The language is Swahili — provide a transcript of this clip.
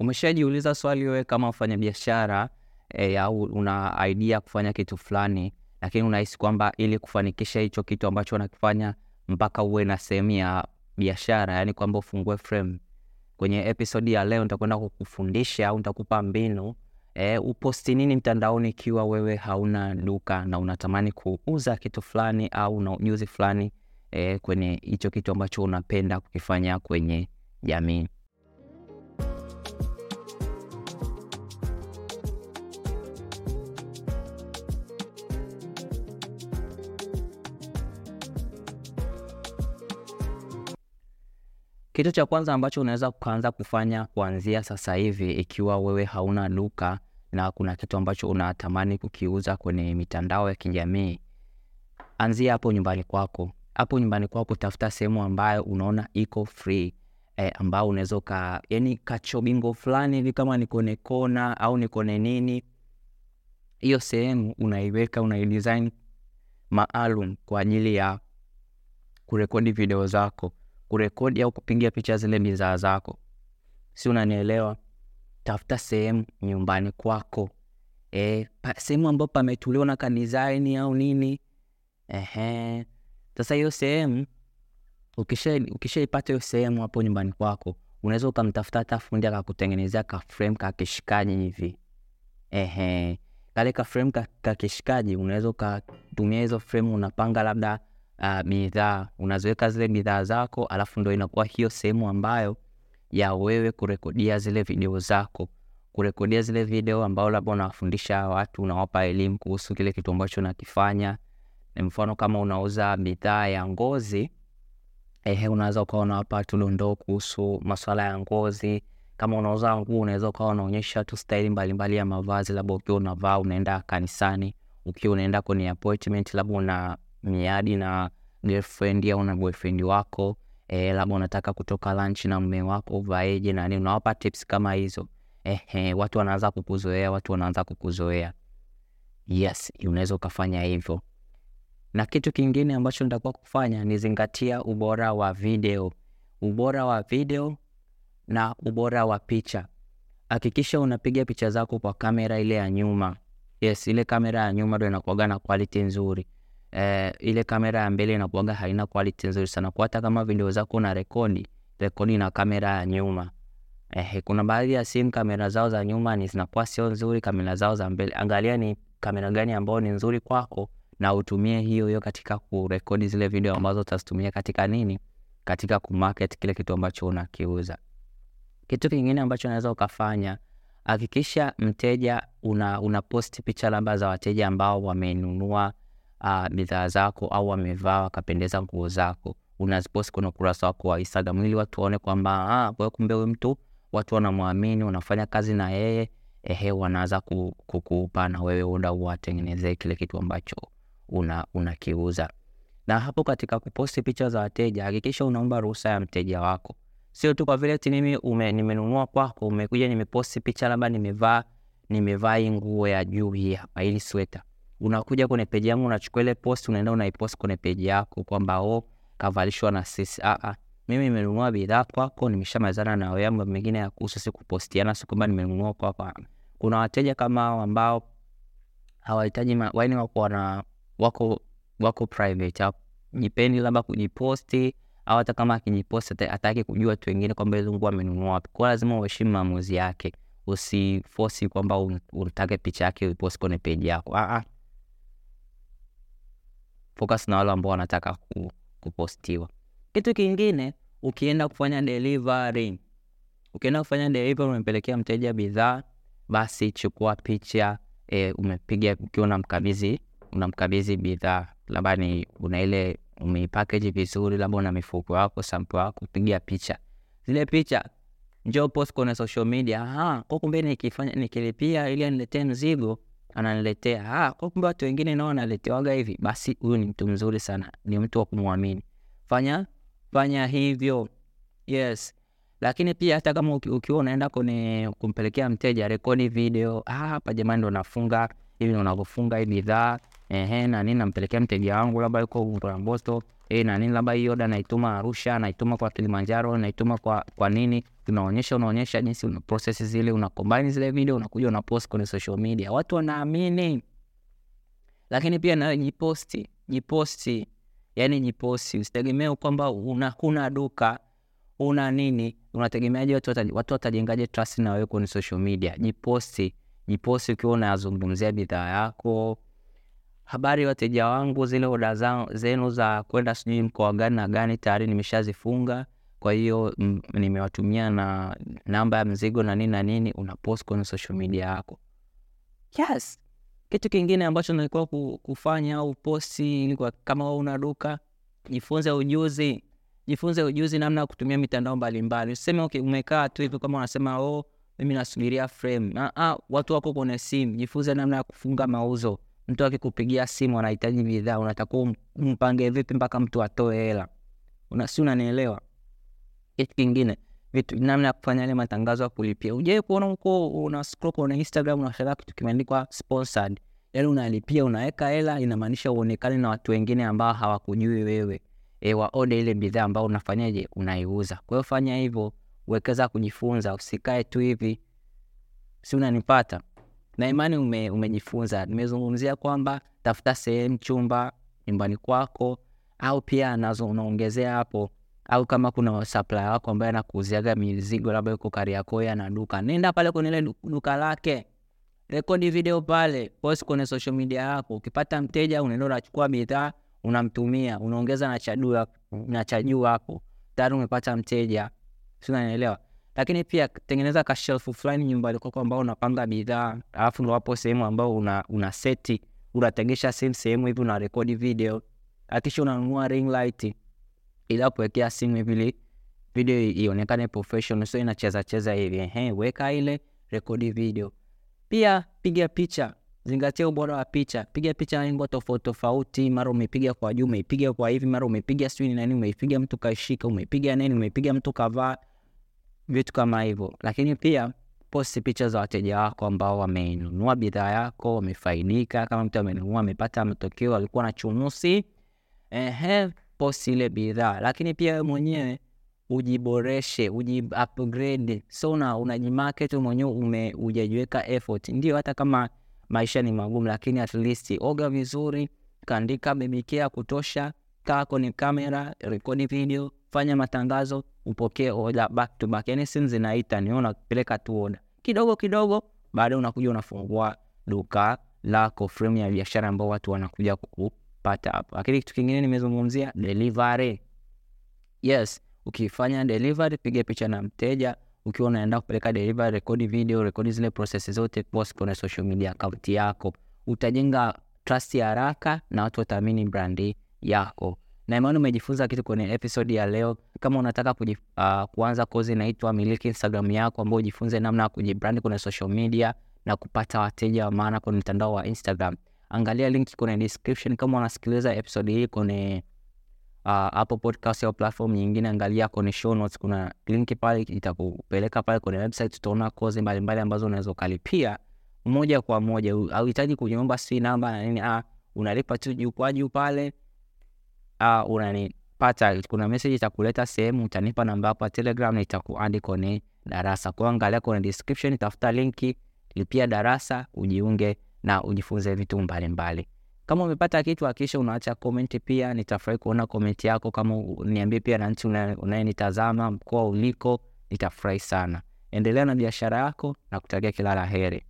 Umeshajiuliza swali wewe kama mfanyabiashara e, au una idea kufanya kitu fulani, lakini unahisi kwamba ili kufanikisha hicho kitu ambacho unakifanya mpaka uwe na sehemu ya biashara, yani kwamba ufungue frame. Kwenye episodi ya leo nitakwenda kukufundisha au nitakupa mbinu e, uposti nini mtandaoni ikiwa wewe hauna duka na unatamani kuuza kitu fulani au una ujuzi fulani e, kwenye hicho kitu ambacho unapenda kukifanya kwenye jamii. Kitu cha kwanza ambacho unaweza kuanza kufanya kuanzia sasa hivi, ikiwa wewe hauna duka na kuna kitu ambacho unatamani kukiuza kwenye mitandao ya kijamii, anzia hapo nyumbani kwako. Hapo nyumbani kwako, tafuta sehemu ambayo unaona iko free e, ambao unaweza ka yani kachobingo fulani hivi, kama ni kona au ni nini, hiyo sehemu unaiweka, unaidesign maalum kwa ajili ya kurekodi video zako kurekodi au kupiga picha zile bidhaa zako, si unanielewa? Tafuta sehemu nyumbani kwako e, sehemu ambayo pametuliwa na kadesign au nini. Ehe, sasa hiyo sehemu ukishaipata, ukisha hiyo sehemu hapo nyumbani kwako, unaweza ukamtafuta hata fundi akakutengenezea ka frame ka kishikaji hivi. Ehe, kale ka frame ka kishikaji unaweza ukatumia hizo frame, unapanga labda Uh, bidhaa unaziweka zile bidhaa zako, alafu ndo inakuwa hiyo sehemu ambayo ya wewe kurekodia zile video zako, kurekodia zile video ambao labda unawafundisha watu, unawapa elimu kuhusu kile kitu ambacho unakifanya. Mfano kama unauza bidhaa ya ngozi, ehe, unaweza ukawa unawapa watu kuhusu masuala ya ngozi. Kama unauza nguo, unaweza ukawa unaonyesha tu staili mbalimbali ya mavazi, labda ukiwa unavaa unaenda kanisani, ukiwa unaenda kwenye appointment, labda miadi na girlfriend au na boyfriend wako e, labda unataka kutoka lunch na mume wako uvaeje na nini, unawapa tips kama hizo ehe, watu wanaanza kukuzoea, watu wanaanza kukuzoea. Yes, unaweza ukafanya hivyo. Na kitu kingine ambacho nitakuwa kufanya ni zingatia ubora wa video, ubora wa video na ubora wa picha. Hakikisha unapiga picha zako kwa kamera ile ya nyuma. Yes, ile kamera ya nyuma ndio inakuwaga na quality nzuri. Eh, ile kamera ya mbele inakuwaga haina quality nzuri sana, kwa hata kama video zako una rekodi rekodi na kamera ya nyuma. Eh, kuna baadhi ya simu kamera zao za nyuma ni zinakuwa sio nzuri, kamera zao za mbele. Angalia ni kamera gani ambayo ni nzuri kwako, na utumie hiyo hiyo katika kurekodi zile video ambazo utazitumia katika nini, katika kumarket kile kitu ambacho unakiuza. Kitu kingine ambacho unaweza ukafanya hakikisha mteja una, una post picha labda za wateja ambao wamenunua bidhaa zako au wamevaa wakapendeza nguo zako, unaziposti kwenye ukurasa wako wa Instagram ili watu waone kwamba ah, kwa kumbe huyu mtu watu wanamwamini, unafanya kazi na yeye ehe, wanaanza kukupa na wewe unda uwatengenezee kile kitu ambacho una. Na hapo katika kuposti picha za wateja, hakikisha unaomba ruhusa ya mteja wako, sio tu kwa vile ti mimi nimenunua kwako, umekuja nimeposti picha labda nimevaa nimevaa hii nguo ya juu hii hapa, ili sweta unakuja kwenye peji yangu unachukua ile post unaenda unaipost kwenye peji yako kwamba o kavalishwa na sisi. Ah, ah, mimi nimenunua bidhaa kwako, nimeshamalizana na wewe, mambo mengine ya kuhusu si kupostiana, si kwamba nimenunua kwako. Kuna wateja kama hao ambao hawahitaji waini, wako wana wako wako private, jipendi labda kujiposti, au hata kama akijiposti hataki kujua watu wengine kwamba ile nguo amenunua wapi. Kwa lazima uheshimu maamuzi yake, usifosi kwamba unataka picha yake uiposti kwenye peji yako. Ah, ah focus na wale ambao wanataka kupostiwa. Kitu kingine, ukienda kufanya delivery, ukienda kufanya delivery, umepelekea mteja bidhaa, basi chukua picha e, umepiga ukiwa unamkabidhi unamkabidhi bidhaa, labda ni una ile umeipackage vizuri, labda una mifuko yako sampo yako, piga picha zile picha, njoo post kwenye social media. Ah, kwa kumbe nikifanya nikilipia ili aniletee mzigo ananiletea ah, kumbe watu wengine nao wanaletewaga hivi, basi huyu ni mtu mzuri sana, ni mtu wa kumwamini. Fanya fanya hivyo, yes. Lakini pia hata kama ukiwa unaenda kwenye kumpelekea mteja, rekodi video. Ah, hapa jamani, ndo nafunga hivi, ndo navyofunga hii bidhaa ehe, na nini, nampelekea mteja wangu labda yuko Mboto eh, na nini, labda hii oda naituma Arusha, naituma kwa Kilimanjaro, naituma kwa kwa nini, unaonyesha unaonyesha jinsi una process zile, una combine zile video, unakuja una post kwenye social media, watu wanaamini. Lakini pia nawe jiposti, jiposti, yani jiposti, usitegemee kwamba una kuna duka una nini, unategemeaje watu wata, watu watajengaje trust na wewe kwenye social media? Jiposti, jiposti ukiwa unazungumzia bidhaa yako. Habari wateja wangu, zile oda zenu za kwenda sijui mkoa gani na gani tayari nimeshazifunga kwa hiyo nimewatumia na namba ya mzigo na nini na nini, unapost kwenye social media yako. Yes. Kitu kingine ambacho nalikuwa kufanya au posti ilikuwa kama una duka, jifunze ujuzi, jifunze ujuzi namna ya kutumia mitandao mbalimbali. Usiseme okay, umekaa tu hivi kama unasema oh, mimi nasubiria frame. Ah, ah, watu wako kwenye simu, jifunze namna ya kufunga mauzo. Mtu akikupigia simu anahitaji bidhaa, unatakiwa mpange vipi mpaka mtu atoe hela. Una si unanielewa? Kitu kingine vitu namna ya kufanya yale matangazo ya kulipia. Ujai kuona huko una scroll kwa Instagram unashangaa kitu kimeandikwa sponsored, yaani unalipia unaweka hela, inamaanisha uonekane na watu wengine ambao hawakujui wewe e, waode ile bidhaa ambayo unafanyaje unaiuza. Kwa hiyo fanya hivyo, wekeza kujifunza, usikae tu hivi, si unanipata? Na imani ume, umejifunza. Nimezungumzia kwamba tafuta sehemu, chumba nyumbani kwako, au pia nazo unaongezea hapo au kama kuna supplier wako ambaye anakuuziaga mizigo labda yuko Kariakoo ana duka, nenda pale kwenye ile duka lake, rekodi video pale, post kwenye social media yako. Ukipata mteja, unaenda unachukua bidhaa unamtumia, unaongeza na chajuu na chajuu hapo, tayari umepata mteja, si unanielewa? Lakini pia tengeneza ka shelf fulani nyumbani kwako ambao unapanga bidhaa, alafu ndo hapo sehemu ambao una, una seti. Unategesha sehemu sehemu hivi, una rekodi video, hakisha unanunua ring light ila kuwekea simu hivi video ionekane professional, sio inacheza cheza hivi. Ehe, weka ile rekodi video. Pia piga picha, zingatia ubora wa picha. Piga picha lengo tofauti tofauti, mara umepiga kwa juu, umeipiga kwa hivi, mara umepiga sijui nani, umeipiga mtu kaishika, umeipiga nini, umeipiga mtu kavaa, vitu kama hivyo. Lakini pia posti picha za wateja wako ambao wamenunua bidhaa yako, wamefaidika. Kama mtu amenunua amepata matokeo, alikuwa na chunusi, ehe posti ile bidhaa, lakini pia wewe mwenyewe ujiboreshe, ujiupgrade. So una unajimarket mwenyewe, ume hujajiweka effort. Ndio hata kama maisha ni magumu, lakini at least oga vizuri, kaandika bebikea kutosha, kaa kwenye kamera, rekodi video, fanya matangazo, upokee oda back to back. Yani simu zinaita, ni unapeleka tu oda kidogo kidogo, baadaye unakuja unafungua duka lako, fremu ya biashara ambao watu wanakuja kuku pata hapo. Lakini kitu kingine nimezungumzia delivery. Yes, ukifanya delivery, piga picha na mteja. Ukiwa unaenda kupeleka delivery, rekodi video, rekodi zile process zote, post kwenye social media account yako. Utajenga trust haraka na watu wataamini brandi yako. Na imani umejifunza kitu kwenye episode ya leo. Kama unataka kujif, uh, kuanza kozi inaitwa miliki Instagram yako, ambao ujifunze namna ya kujibrand kwenye social media na kupata wateja wa maana kwenye mtandao wa Instagram Angalia link kwenye description. Kama unasikiliza episode hii kwenye uh, Apple Podcast au platform nyingine, angalia kwenye show notes, kuna link pale itakupeleka pale kwenye website. Utaona kozi mbalimbali ambazo unaweza ukalipia moja kwa moja, hauhitaji kujiomba si namba na nini. Ah, unalipa tu juu kwa juu pale. Ah, unanipata, kuna message itakuleta sehemu, utanipa namba yako ya Telegram na itakuandi kwenye darasa. Kwa angalia kwenye description, tafuta linki, lipia darasa, ujiunge na ujifunze vitu mbalimbali. Kama umepata kitu hakikisha unaacha comment pia, nitafurahi kuona comment yako. Kama niambie pia na nchi unayenitazama mkoa uliko, nitafurahi sana. Endelea na biashara yako na kutakia kila la heri.